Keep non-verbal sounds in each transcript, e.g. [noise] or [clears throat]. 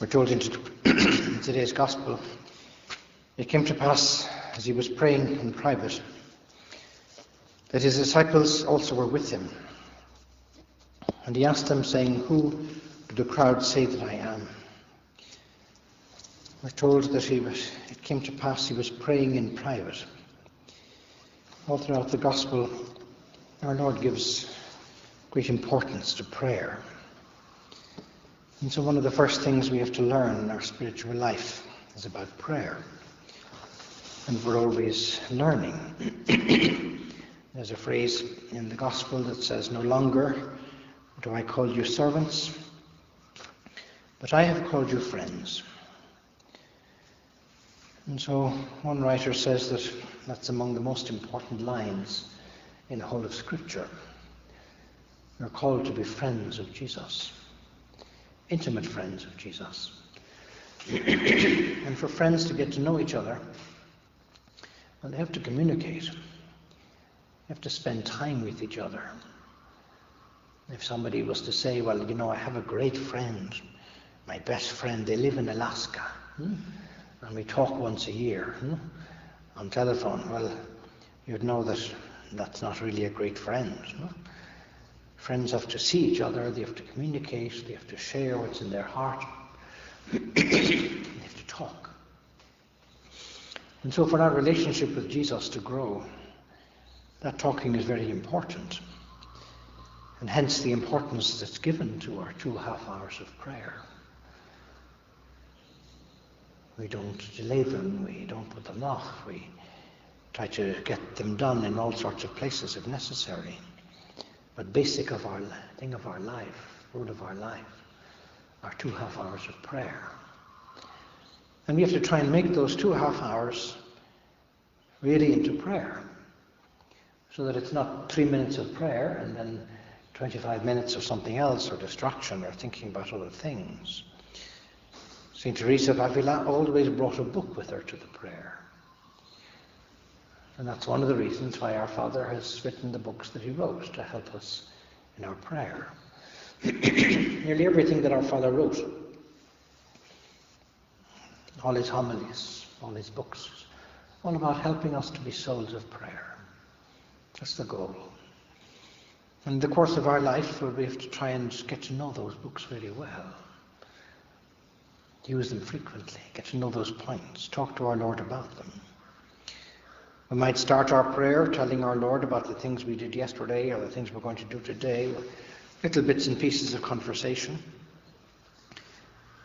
We're told in today's Gospel, it came to pass as he was praying in private that his disciples also were with him. And he asked them, saying, Who do the crowd say that I am? We're told that he was, it came to pass he was praying in private. All throughout the Gospel, our Lord gives great importance to prayer. And so, one of the first things we have to learn in our spiritual life is about prayer. And we're always learning. [clears throat] There's a phrase in the Gospel that says, No longer do I call you servants, but I have called you friends. And so, one writer says that that's among the most important lines in the whole of Scripture. We're called to be friends of Jesus intimate friends of Jesus. and for friends to get to know each other, well, they have to communicate. They have to spend time with each other. If somebody was to say, well, you know, I have a great friend, my best friend, they live in Alaska, hmm? and we talk once a year hmm? on telephone, well, you'd know that that's not really a great friend. No? Friends have to see each other, they have to communicate, they have to share what's in their heart, [coughs] they have to talk. And so, for our relationship with Jesus to grow, that talking is very important. And hence the importance that's given to our two half hours of prayer. We don't delay them, we don't put them off, we try to get them done in all sorts of places if necessary but basic of our thing of our life, root of our life, are two half hours of prayer. And we have to try and make those two half hours really into prayer. So that it's not three minutes of prayer and then 25 minutes of something else or distraction or thinking about other things. St. Teresa of Avila always brought a book with her to the prayer. And that's one of the reasons why our Father has written the books that he wrote to help us in our prayer. [clears throat] Nearly everything that our Father wrote, all his homilies, all his books, all about helping us to be souls of prayer. That's the goal. In the course of our life, we have to try and get to know those books very well. Use them frequently, get to know those points, talk to our Lord about them. We might start our prayer telling our Lord about the things we did yesterday or the things we're going to do today, little bits and pieces of conversation.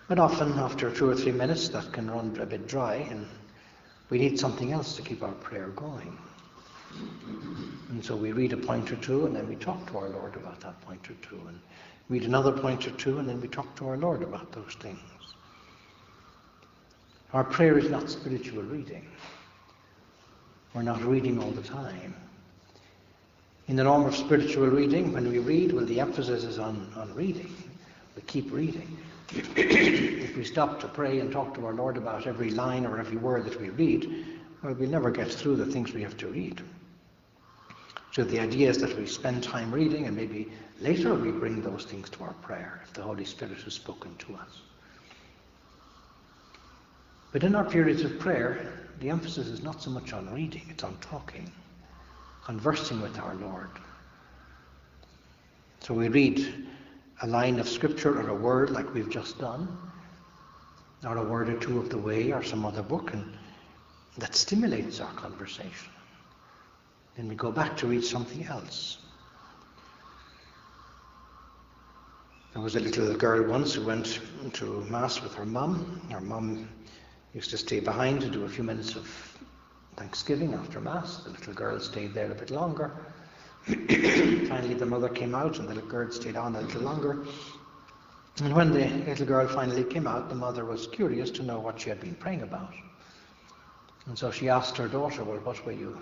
But often, after two or three minutes, that can run a bit dry, and we need something else to keep our prayer going. And so we read a point or two, and then we talk to our Lord about that point or two, and read another point or two, and then we talk to our Lord about those things. Our prayer is not spiritual reading. We're not reading all the time. In the norm of spiritual reading, when we read, well, the emphasis is on, on reading. We keep reading. if we stop to pray and talk to our Lord about every line or every word that we read, well, we'll never get through the things we have to read. So the idea is that we spend time reading and maybe later we bring those things to our prayer if the Holy Spirit has spoken to us. But in our periods of prayer, the emphasis is not so much on reading, it's on talking, conversing with our Lord. So we read a line of scripture or a word like we've just done, or a word or two of the way or some other book, and that stimulates our conversation. Then we go back to read something else. There was a little girl once who went to Mass with her mum. Her mum used to stay behind to do a few minutes of Thanksgiving after Mass. The little girl stayed there a bit longer. [coughs] finally, the mother came out, and the little girl stayed on a little longer. And when the little girl finally came out, the mother was curious to know what she had been praying about. And so she asked her daughter, Well, what were you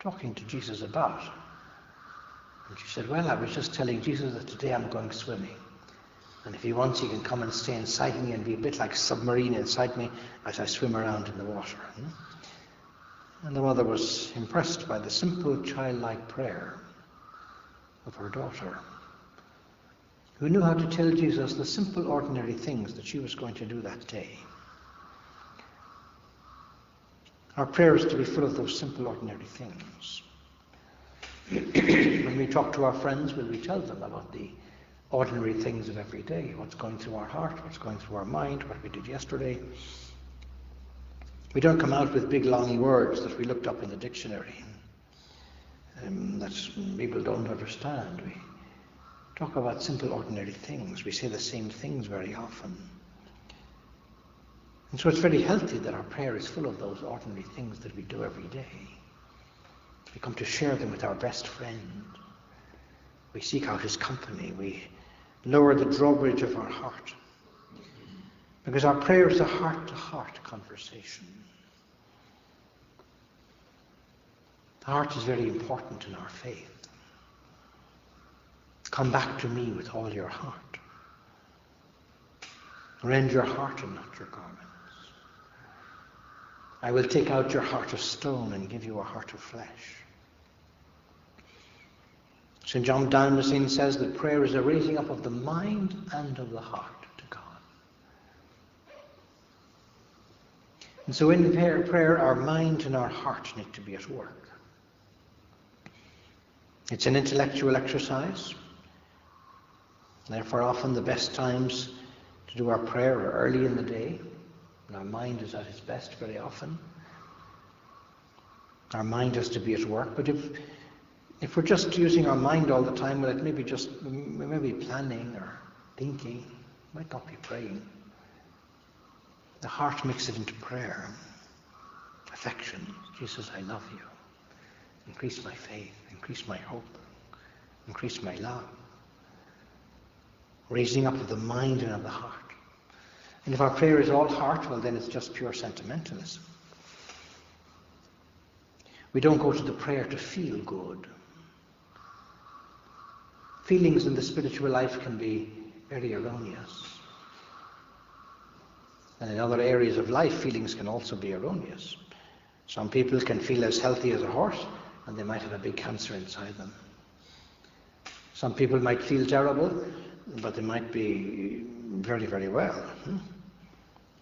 talking to Jesus about? And she said, Well, I was just telling Jesus that today I'm going swimming. And if he wants, he can come and stay inside me and be a bit like a submarine inside me as I swim around in the water. Hmm? And the mother was impressed by the simple childlike prayer of her daughter, who knew how to tell Jesus the simple, ordinary things that she was going to do that day. Our prayer is to be full of those simple, ordinary things. [clears throat] when we talk to our friends, will we tell them about the ordinary things of every day, what's going through our heart, what's going through our mind, what we did yesterday. We don't come out with big long words that we looked up in the dictionary um, that people don't understand. We talk about simple, ordinary things. We say the same things very often. And so it's very healthy that our prayer is full of those ordinary things that we do every day. We come to share them with our best friend. We seek out his company. We lower the drawbridge of our heart. Because our prayer is a heart to heart conversation. The heart is very important in our faith. Come back to me with all your heart. Rend your heart and not your garments. I will take out your heart of stone and give you a heart of flesh. St. John Damascene says that prayer is a raising up of the mind and of the heart to God. And so in prayer, our mind and our heart need to be at work. It's an intellectual exercise. Therefore, often the best times to do our prayer are early in the day. And our mind is at its best very often. Our mind has to be at work. But if if we're just using our mind all the time, well, it may be just, we may be planning or thinking, might not be praying. The heart makes it into prayer. Affection. Jesus, I love you. Increase my faith. Increase my hope. Increase my love. Raising up of the mind and of the heart. And if our prayer is all heart, well, then it's just pure sentimentalism. We don't go to the prayer to feel good. Feelings in the spiritual life can be very erroneous. And in other areas of life, feelings can also be erroneous. Some people can feel as healthy as a horse, and they might have a big cancer inside them. Some people might feel terrible, but they might be very, very well. Hmm?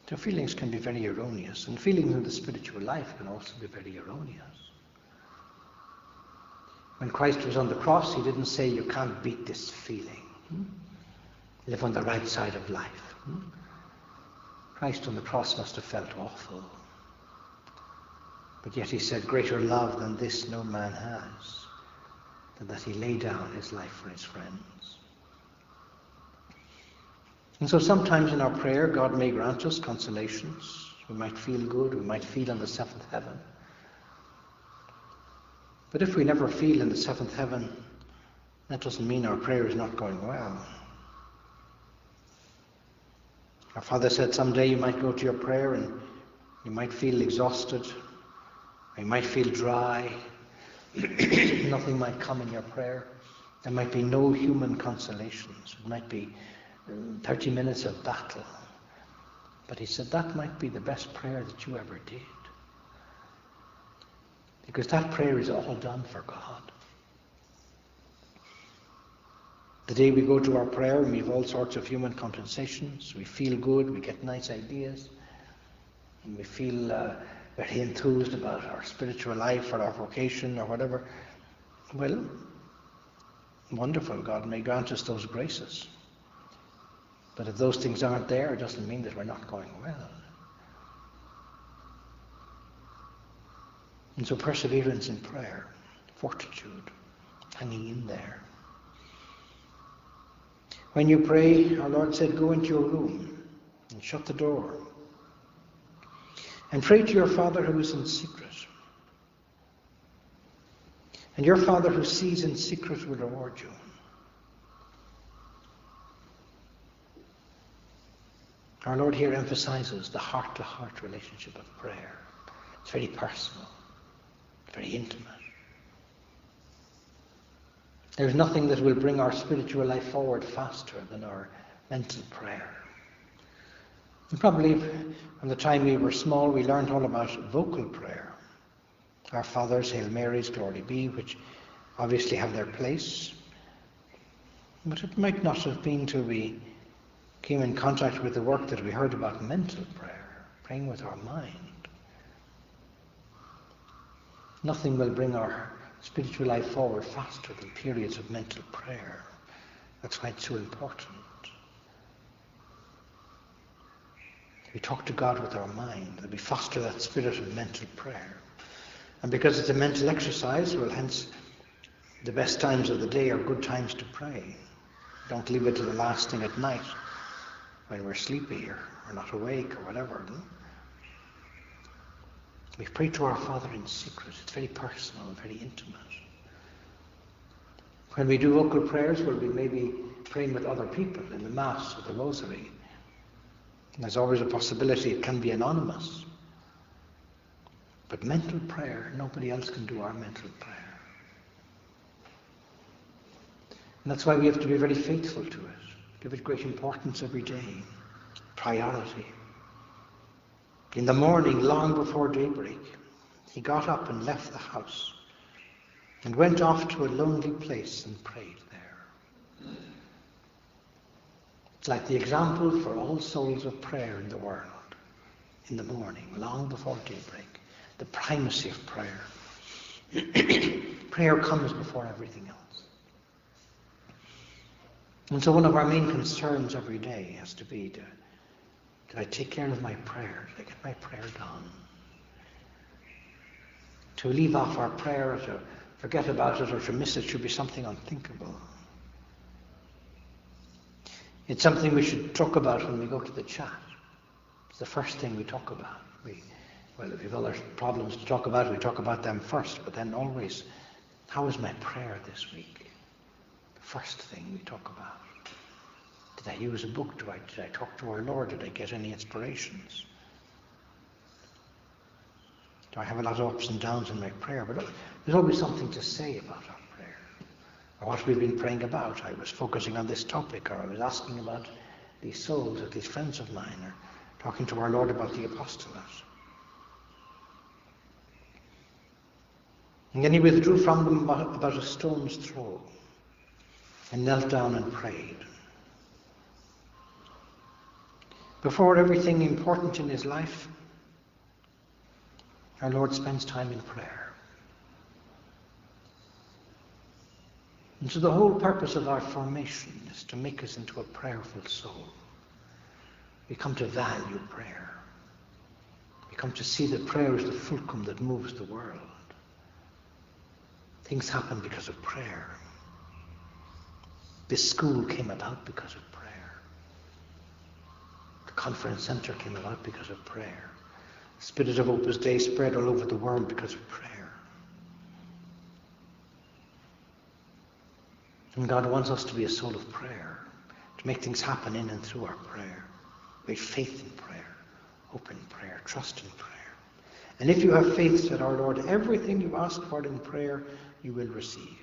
So feelings can be very erroneous, and feelings in the spiritual life can also be very erroneous. When Christ was on the cross, he didn't say, You can't beat this feeling. Hmm? Live on the right side of life. Hmm? Christ on the cross must have felt awful. But yet he said, Greater love than this no man has, than that he lay down his life for his friends. And so sometimes in our prayer, God may grant us consolations. We might feel good, we might feel in the seventh heaven. But if we never feel in the seventh heaven, that doesn't mean our prayer is not going well. Our Father said someday you might go to your prayer and you might feel exhausted, you might feel dry, [coughs] nothing might come in your prayer. There might be no human consolations. It might be um, 30 minutes of battle. But he said that might be the best prayer that you ever did. Because that prayer is all done for God. The day we go to our prayer we have all sorts of human compensations, we feel good, we get nice ideas, and we feel uh, very enthused about our spiritual life or our vocation or whatever. Well, wonderful. God may grant us those graces. But if those things aren't there, it doesn't mean that we're not going well. And so perseverance in prayer, fortitude, hanging in there. When you pray, our Lord said, go into your room and shut the door and pray to your Father who is in secret. And your Father who sees in secret will reward you. Our Lord here emphasizes the heart to heart relationship of prayer. It's very personal, very intimate. There's nothing that will bring our spiritual life forward faster than our mental prayer. And probably from the time we were small, we learned all about vocal prayer. Our Fathers, Hail Marys, Glory be, which obviously have their place. But it might not have been till we came in contact with the work that we heard about mental prayer, praying with our mind. Nothing will bring our spiritual life forward faster than periods of mental prayer. That's why it's so important. We talk to God with our mind, that we foster that spirit of mental prayer. And because it's a mental exercise, well, hence, the best times of the day are good times to pray. Don't leave it to the last thing at night when we're sleepy or, or not awake or whatever. No? We pray to our Father in secret. It's very personal and very intimate. When we do vocal prayers, well, we may be praying with other people in the Mass or the Rosary. And there's always a possibility it can be anonymous. But mental prayer, nobody else can do our mental prayer. And that's why we have to be very faithful to it. Give it great importance every day. Priority. In the morning, long before daybreak, he got up and left the house and went off to a lonely place and prayed there. It's like the example for all souls of prayer in the world. In the morning, long before daybreak, the primacy of prayer. [clears throat] prayer comes before everything else. And so one of our main concerns every day has to be to, did I take care of my prayer? Did I get my prayer done? To leave off our prayer, to forget about it, or to miss it should be something unthinkable. It's something we should talk about when we go to the chat. It's the first thing we talk about. We, well, if we have other problems to talk about, we talk about them first, but then always, how was my prayer this week? The first thing we talk about. Did I use a book? Did I, talk to our Lord? Did I get any inspirations? Do I have a lot of ups and downs in my prayer? But there's always something to say about our prayer. Or what we've been praying about. I was focusing on this topic, or I was asking about these souls, or these friends of mine, or talking to our Lord about the apostolate. And then he withdrew from them about a stone's throw and knelt down and prayed. Before everything important in his life, our Lord spends time in prayer. And so the whole purpose of our formation is to make us into a prayerful soul. We come to value prayer. We come to see that prayer is the fulcrum that moves the world. Things happen because of prayer. This school came about because of prayer. Conference center came about because of prayer. The spirit of Opus Dei spread all over the world because of prayer. And God wants us to be a soul of prayer, to make things happen in and through our prayer. We have faith in prayer, hope in prayer, trust in prayer. And if you have faith, said our Lord, everything you ask for in prayer, you will receive.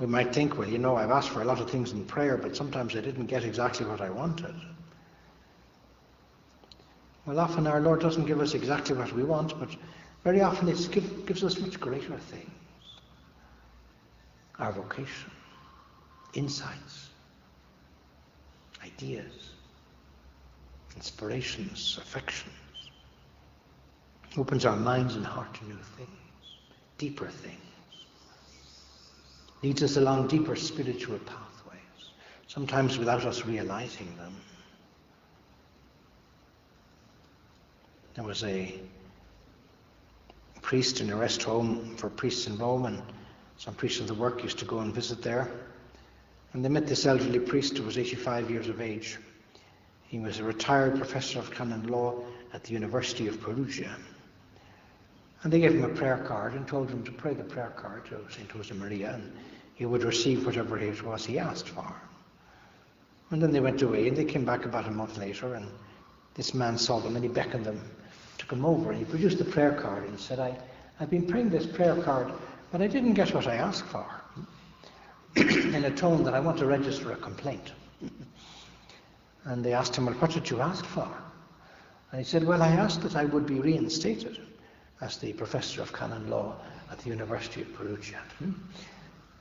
We might think, well, you know, I've asked for a lot of things in prayer, but sometimes I didn't get exactly what I wanted. Well, often our Lord doesn't give us exactly what we want, but very often it give, gives us much greater things. Our vocation, insights, ideas, inspirations, affections. Opens our minds and heart to new things, deeper things leads us along deeper spiritual pathways, sometimes without us realizing them. There was a priest in a rest home for priests in Rome, and some priests of the work used to go and visit there. And they met this elderly priest who was 85 years of age. He was a retired professor of canon law at the University of Perugia. And they gave him a prayer card and told him to pray the prayer card to St. Josemaria and he would receive whatever it was he asked for. And then they went away and they came back about a month later and this man saw them and he beckoned them to come over and he produced the prayer card and said, I, I've been praying this prayer card, but I didn't get what I asked for. [clears throat] in a tone that I want to register a complaint. and they asked him, Well, what did you ask for? And he said, Well, I asked that I would be reinstated as the professor of canon law at the University of Perugia. Hmm?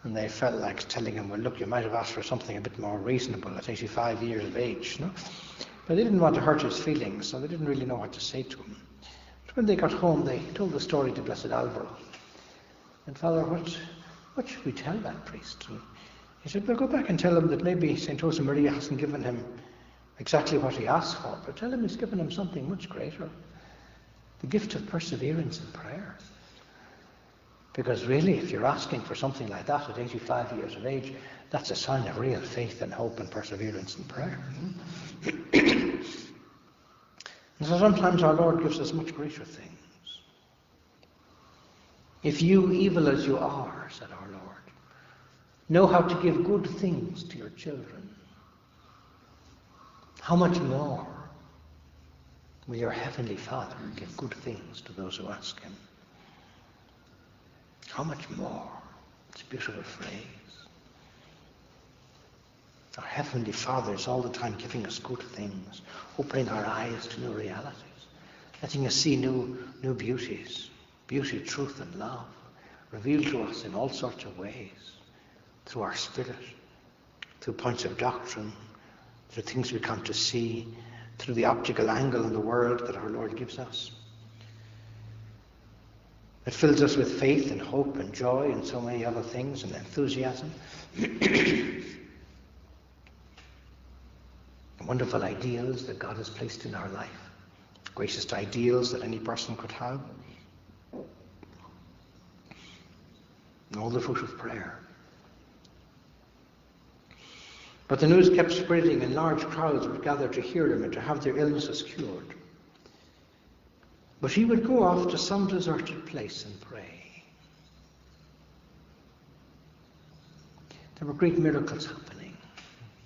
And they felt like telling him, Well, look, you might have asked for something a bit more reasonable at 85 years of age. No? But they didn't want to hurt his feelings, so they didn't really know what to say to him. But when they got home, they told the story to Blessed Alvaro. And Father, what, what should we tell that priest? And he said, Well, go back and tell him that maybe St. Josemaria hasn't given him exactly what he asked for, but tell him he's given him something much greater the gift of perseverance in prayer. Because really, if you're asking for something like that at 85 years of age, that's a sign of real faith and hope and perseverance in prayer. [clears throat] and so sometimes our Lord gives us much greater things. If you, evil as you are, said our Lord, know how to give good things to your children, how much more will your heavenly Father give good things to those who ask him? How much more? It's a beautiful phrase. Our Heavenly Father is all the time giving us good things, opening our eyes to new realities, letting us see new, new beauties, beauty, truth, and love, revealed to us in all sorts of ways, through our spirit, through points of doctrine, through things we come to see, through the optical angle in the world that our Lord gives us. It fills us with faith and hope and joy and so many other things and enthusiasm. [coughs] Wonderful ideals that God has placed in our life. Greatest ideals that any person could have. And all the fruit of prayer. But the news kept spreading, and large crowds would gather to hear him and to have their illnesses cured. But he would go off to some deserted place and pray. There were great miracles happening.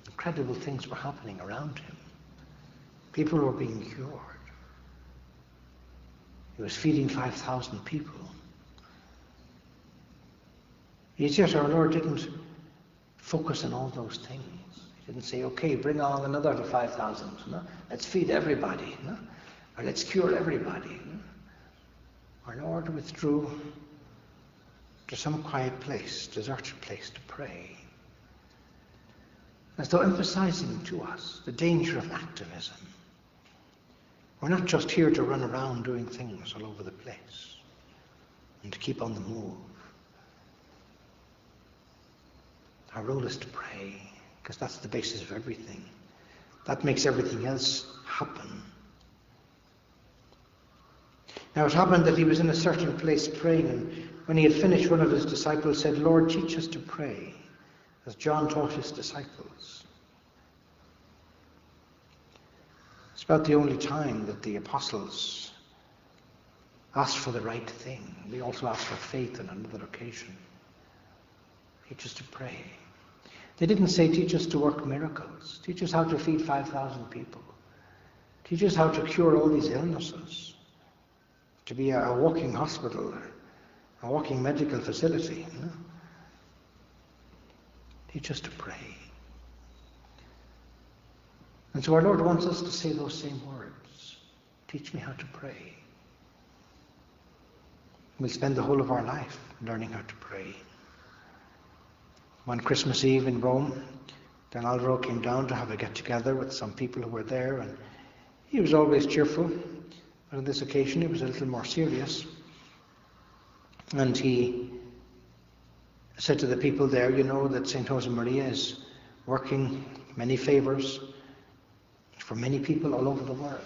Incredible things were happening around him. People were being cured. He was feeding 5,000 people. Yet our Lord didn't focus on all those things. Didn't say, okay, bring along another 5,000. No? Let's feed everybody. No? Or let's cure everybody. Our Lord withdrew to some quiet place, deserted place to pray. As though emphasizing to us the danger of activism. We're not just here to run around doing things all over the place and to keep on the move. Our role is to pray, because that's the basis of everything. That makes everything else happen. Now it happened that he was in a certain place praying, and when he had finished, one of his disciples said, Lord, teach us to pray, as John taught his disciples. It's about the only time that the apostles asked for the right thing. They also asked for faith on another occasion. Teach us to pray. They didn't say, teach us to work miracles. Teach us how to feed 5,000 people. Teach us how to cure all these illnesses to be a, walking hospital, a walking medical facility. You know? Teach us to pray. And so our Lord wants us to say those same words. Teach me how to pray. We'll spend the whole of our life learning how to pray. One Christmas Eve in Rome, Don Alvaro came down to have a get together with some people who were there, and he was always cheerful. But on this occasion, he was a little more serious. And he said to the people there, You know that St. Josemaria is working many favours for many people all over the world.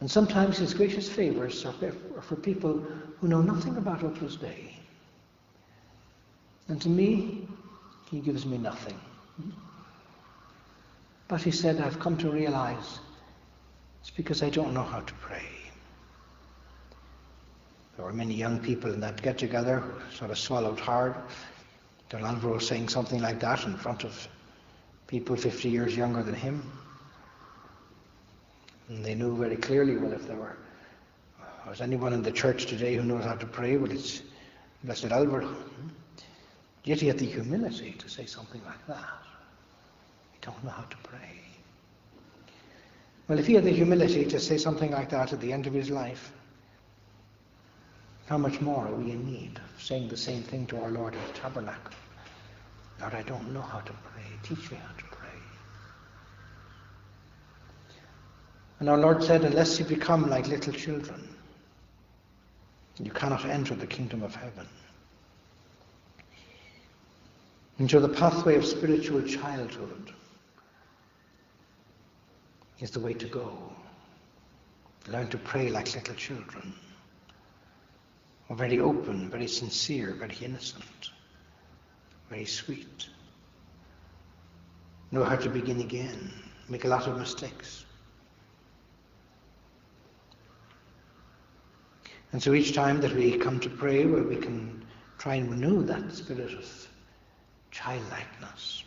And sometimes his greatest favours are for people who know nothing about Opus Dei. And to me, he gives me nothing. But he said, I've come to realize it's because I don't know how to pray. There were many young people in that get together, who sort of swallowed hard. Don Alvaro saying something like that in front of people 50 years younger than him. And they knew very clearly, well, if there were, was anyone in the church today who knows how to pray, well, it's Blessed Alvaro. Yet he had the humility to say something like that. I don't know how to pray. Well, if he had the humility to say something like that at the end of his life, how much more are we in need of saying the same thing to our Lord in the tabernacle? Lord, I don't know how to pray. Teach me how to pray. And our Lord said, unless you become like little children, you cannot enter the kingdom of heaven. Into the pathway of spiritual childhood is the way to go. Learn to pray like little children. Or very open, very sincere, very innocent, very sweet. Know how to begin again. Make a lot of mistakes. And so each time that we come to pray, where we can try and renew that spirit of childlikeness.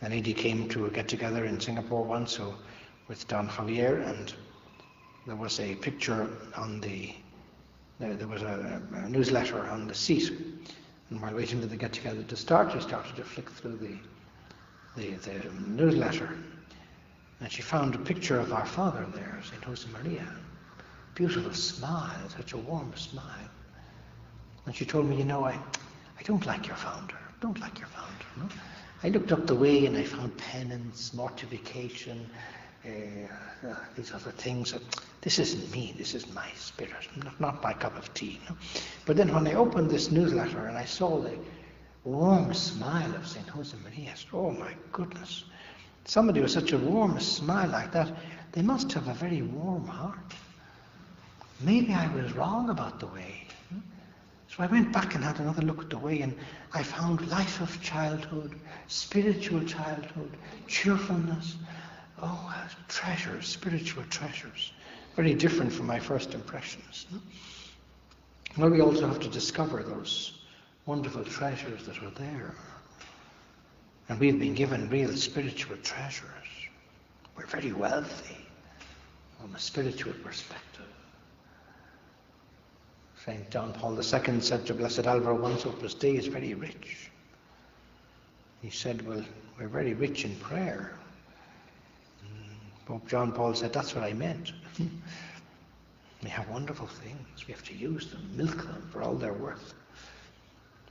And lady came to a get together in Singapore once so with Don Javier, and there was a picture on the, there was a, a newsletter on the seat. And while waiting for the get together to start, she started to flick through the, the, the newsletter. And she found a picture of our father there, St. Josemaria. Beautiful smile, such a warm smile. And she told me, you know, I, I don't like your founder. Don't like your founder. No? I looked up the way and I found penance, mortification, uh, uh, these other things. This isn't me. This is my spirit. Not, not my cup of tea. No? But then when I opened this newsletter and I saw the warm smile of St. Josemaria, oh my goodness. Somebody with such a warm smile like that, they must have a very warm heart. Maybe I was wrong about the way. So I went back and had another look at the way and I found life of childhood, spiritual childhood, cheerfulness. Oh, uh, treasures, spiritual treasures. Very different from my first impressions. No? Well, we also have to discover those wonderful treasures that are there. And we've been given real spiritual treasures. We're very wealthy from a spiritual perspective. St. John Paul II said to Blessed Alvaro once, Opus Dei is very rich. He said, well, we're very rich in prayer. Pope John Paul said, that's what I meant. [laughs] we have wonderful things. We have to use them, milk them for all they're worth.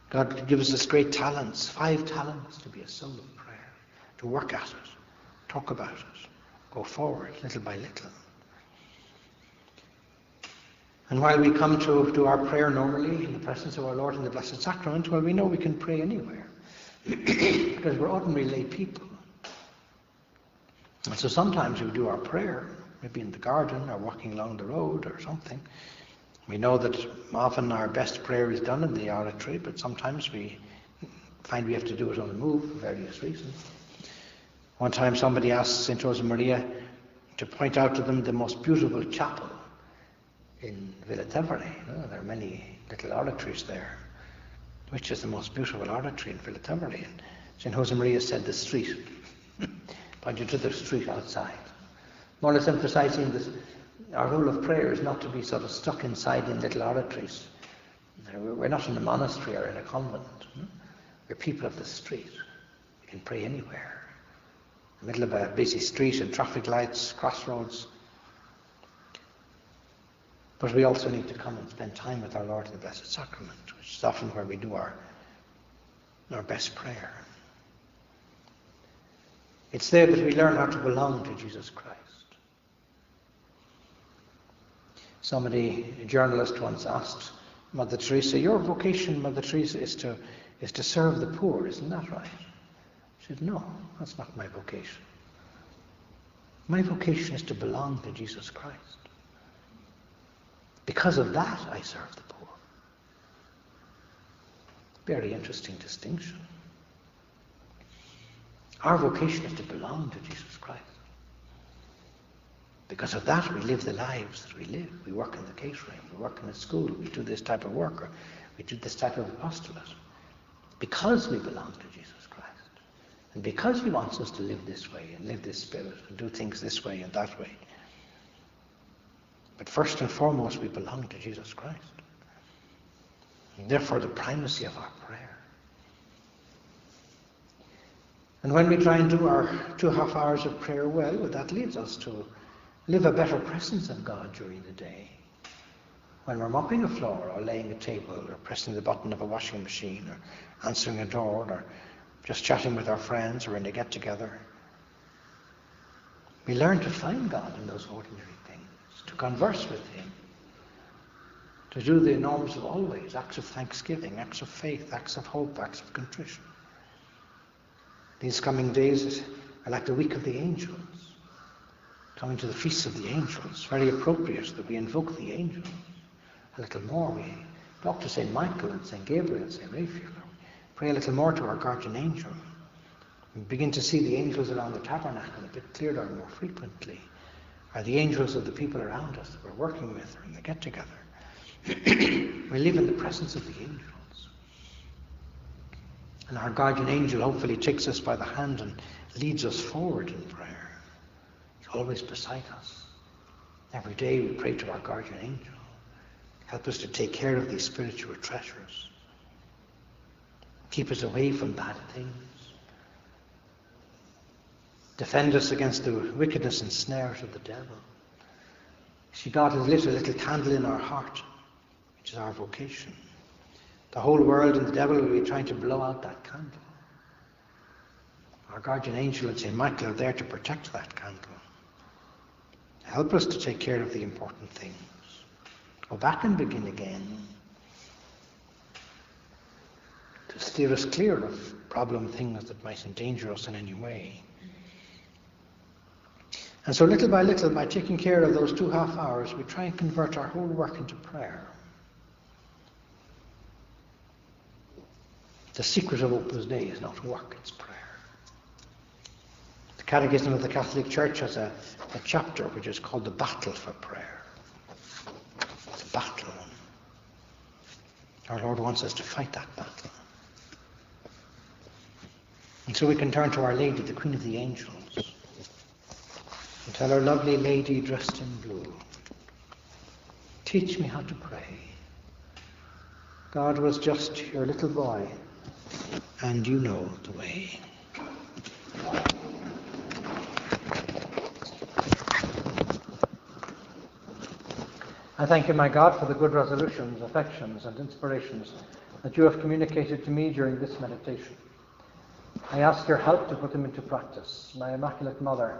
God gives us great talents, five talents to be a soul of prayer, to work at it, talk about it, go forward little by little. And while we come to do our prayer normally in the presence of our Lord in the Blessed Sacrament, well, we know we can pray anywhere [clears throat] because we're ordinary lay people. And so sometimes we do our prayer, maybe in the garden or walking along the road or something. We know that often our best prayer is done in the oratory, but sometimes we find we have to do it on the move for various reasons. One time somebody asked St. Josemaria to point out to them the most beautiful chapel in Villa Tevere. There are many little oratories there. Which is the most beautiful oratory in Villa Tevere? And St. Josemaria said the street. [laughs] Pointed to the street outside. More or less emphasizing that our rule of prayer is not to be sort of stuck inside in little oratories. We're not in a monastery or in a convent. Hmm? We're people of the street. We can pray anywhere. In the middle of a busy street and traffic lights, crossroads, but we also need to come and spend time with our Lord in the Blessed Sacrament, which is often where we do our, our best prayer. It's there that we learn how to belong to Jesus Christ. Somebody, a journalist once asked Mother Teresa, your vocation, Mother Teresa, is to, is to serve the poor, isn't that right? She said, no, that's not my vocation. My vocation is to belong to Jesus Christ. Because of that, I serve the poor. Very interesting distinction. Our vocation is to belong to Jesus Christ. Because of that, we live the lives that we live. We work in the catering, we work in the school, we do this type of work, or we do this type of apostolate. Because we belong to Jesus Christ. And because he wants us to live this way and live this spirit and do things this way and that way. But first and foremost, we belong to Jesus Christ. And therefore, the primacy of our prayer. And when we try and do our two half hours of prayer well, well, that leads us to live a better presence of God during the day. When we're mopping a floor or laying a table or pressing the button of a washing machine or answering a door or just chatting with our friends or in a get together, we learn to find God in those ordinary converse with Him, to do the norms of always acts of thanksgiving, acts of faith, acts of hope, acts of contrition. These coming days are like the week of the angels, coming to the feasts of the angels. Very appropriate that we invoke the angels a little more. We talk to St. Michael and St. Gabriel and St. Raphael. Pray a little more to our guardian angel. We begin to see the angels around the tabernacle a bit clearer and more frequently. Are the angels of the people around us that we're working with or in the get together. [clears throat] we live in the presence of the angels. And our guardian angel hopefully takes us by the hand and leads us forward in prayer. He's always beside us. Every day we pray to our guardian angel. Help us to take care of these spiritual treasures. Keep us away from bad things. Defend us against the wickedness and snares of the devil. See, God has lit a little candle in our heart, which is our vocation. The whole world and the devil will be trying to blow out that candle. Our guardian angel and St. Michael are there to protect that candle. Help us to take care of the important things. Go back and begin again. To steer us clear of problem things that might endanger us in any way. And so, little by little, by taking care of those two half hours, we try and convert our whole work into prayer. The secret of Opus Dei is not work, it's prayer. The Catechism of the Catholic Church has a, a chapter which is called the Battle for Prayer. It's a battle. Our Lord wants us to fight that battle. And so we can turn to Our Lady, the Queen of the Angels, and tell our lovely lady dressed in blue, teach me how to pray. God was just your little boy and you know the way. I thank you, my God, for the good resolutions, affections, and inspirations that you have communicated to me during this meditation. I ask your help to put them into practice. My Immaculate Mother,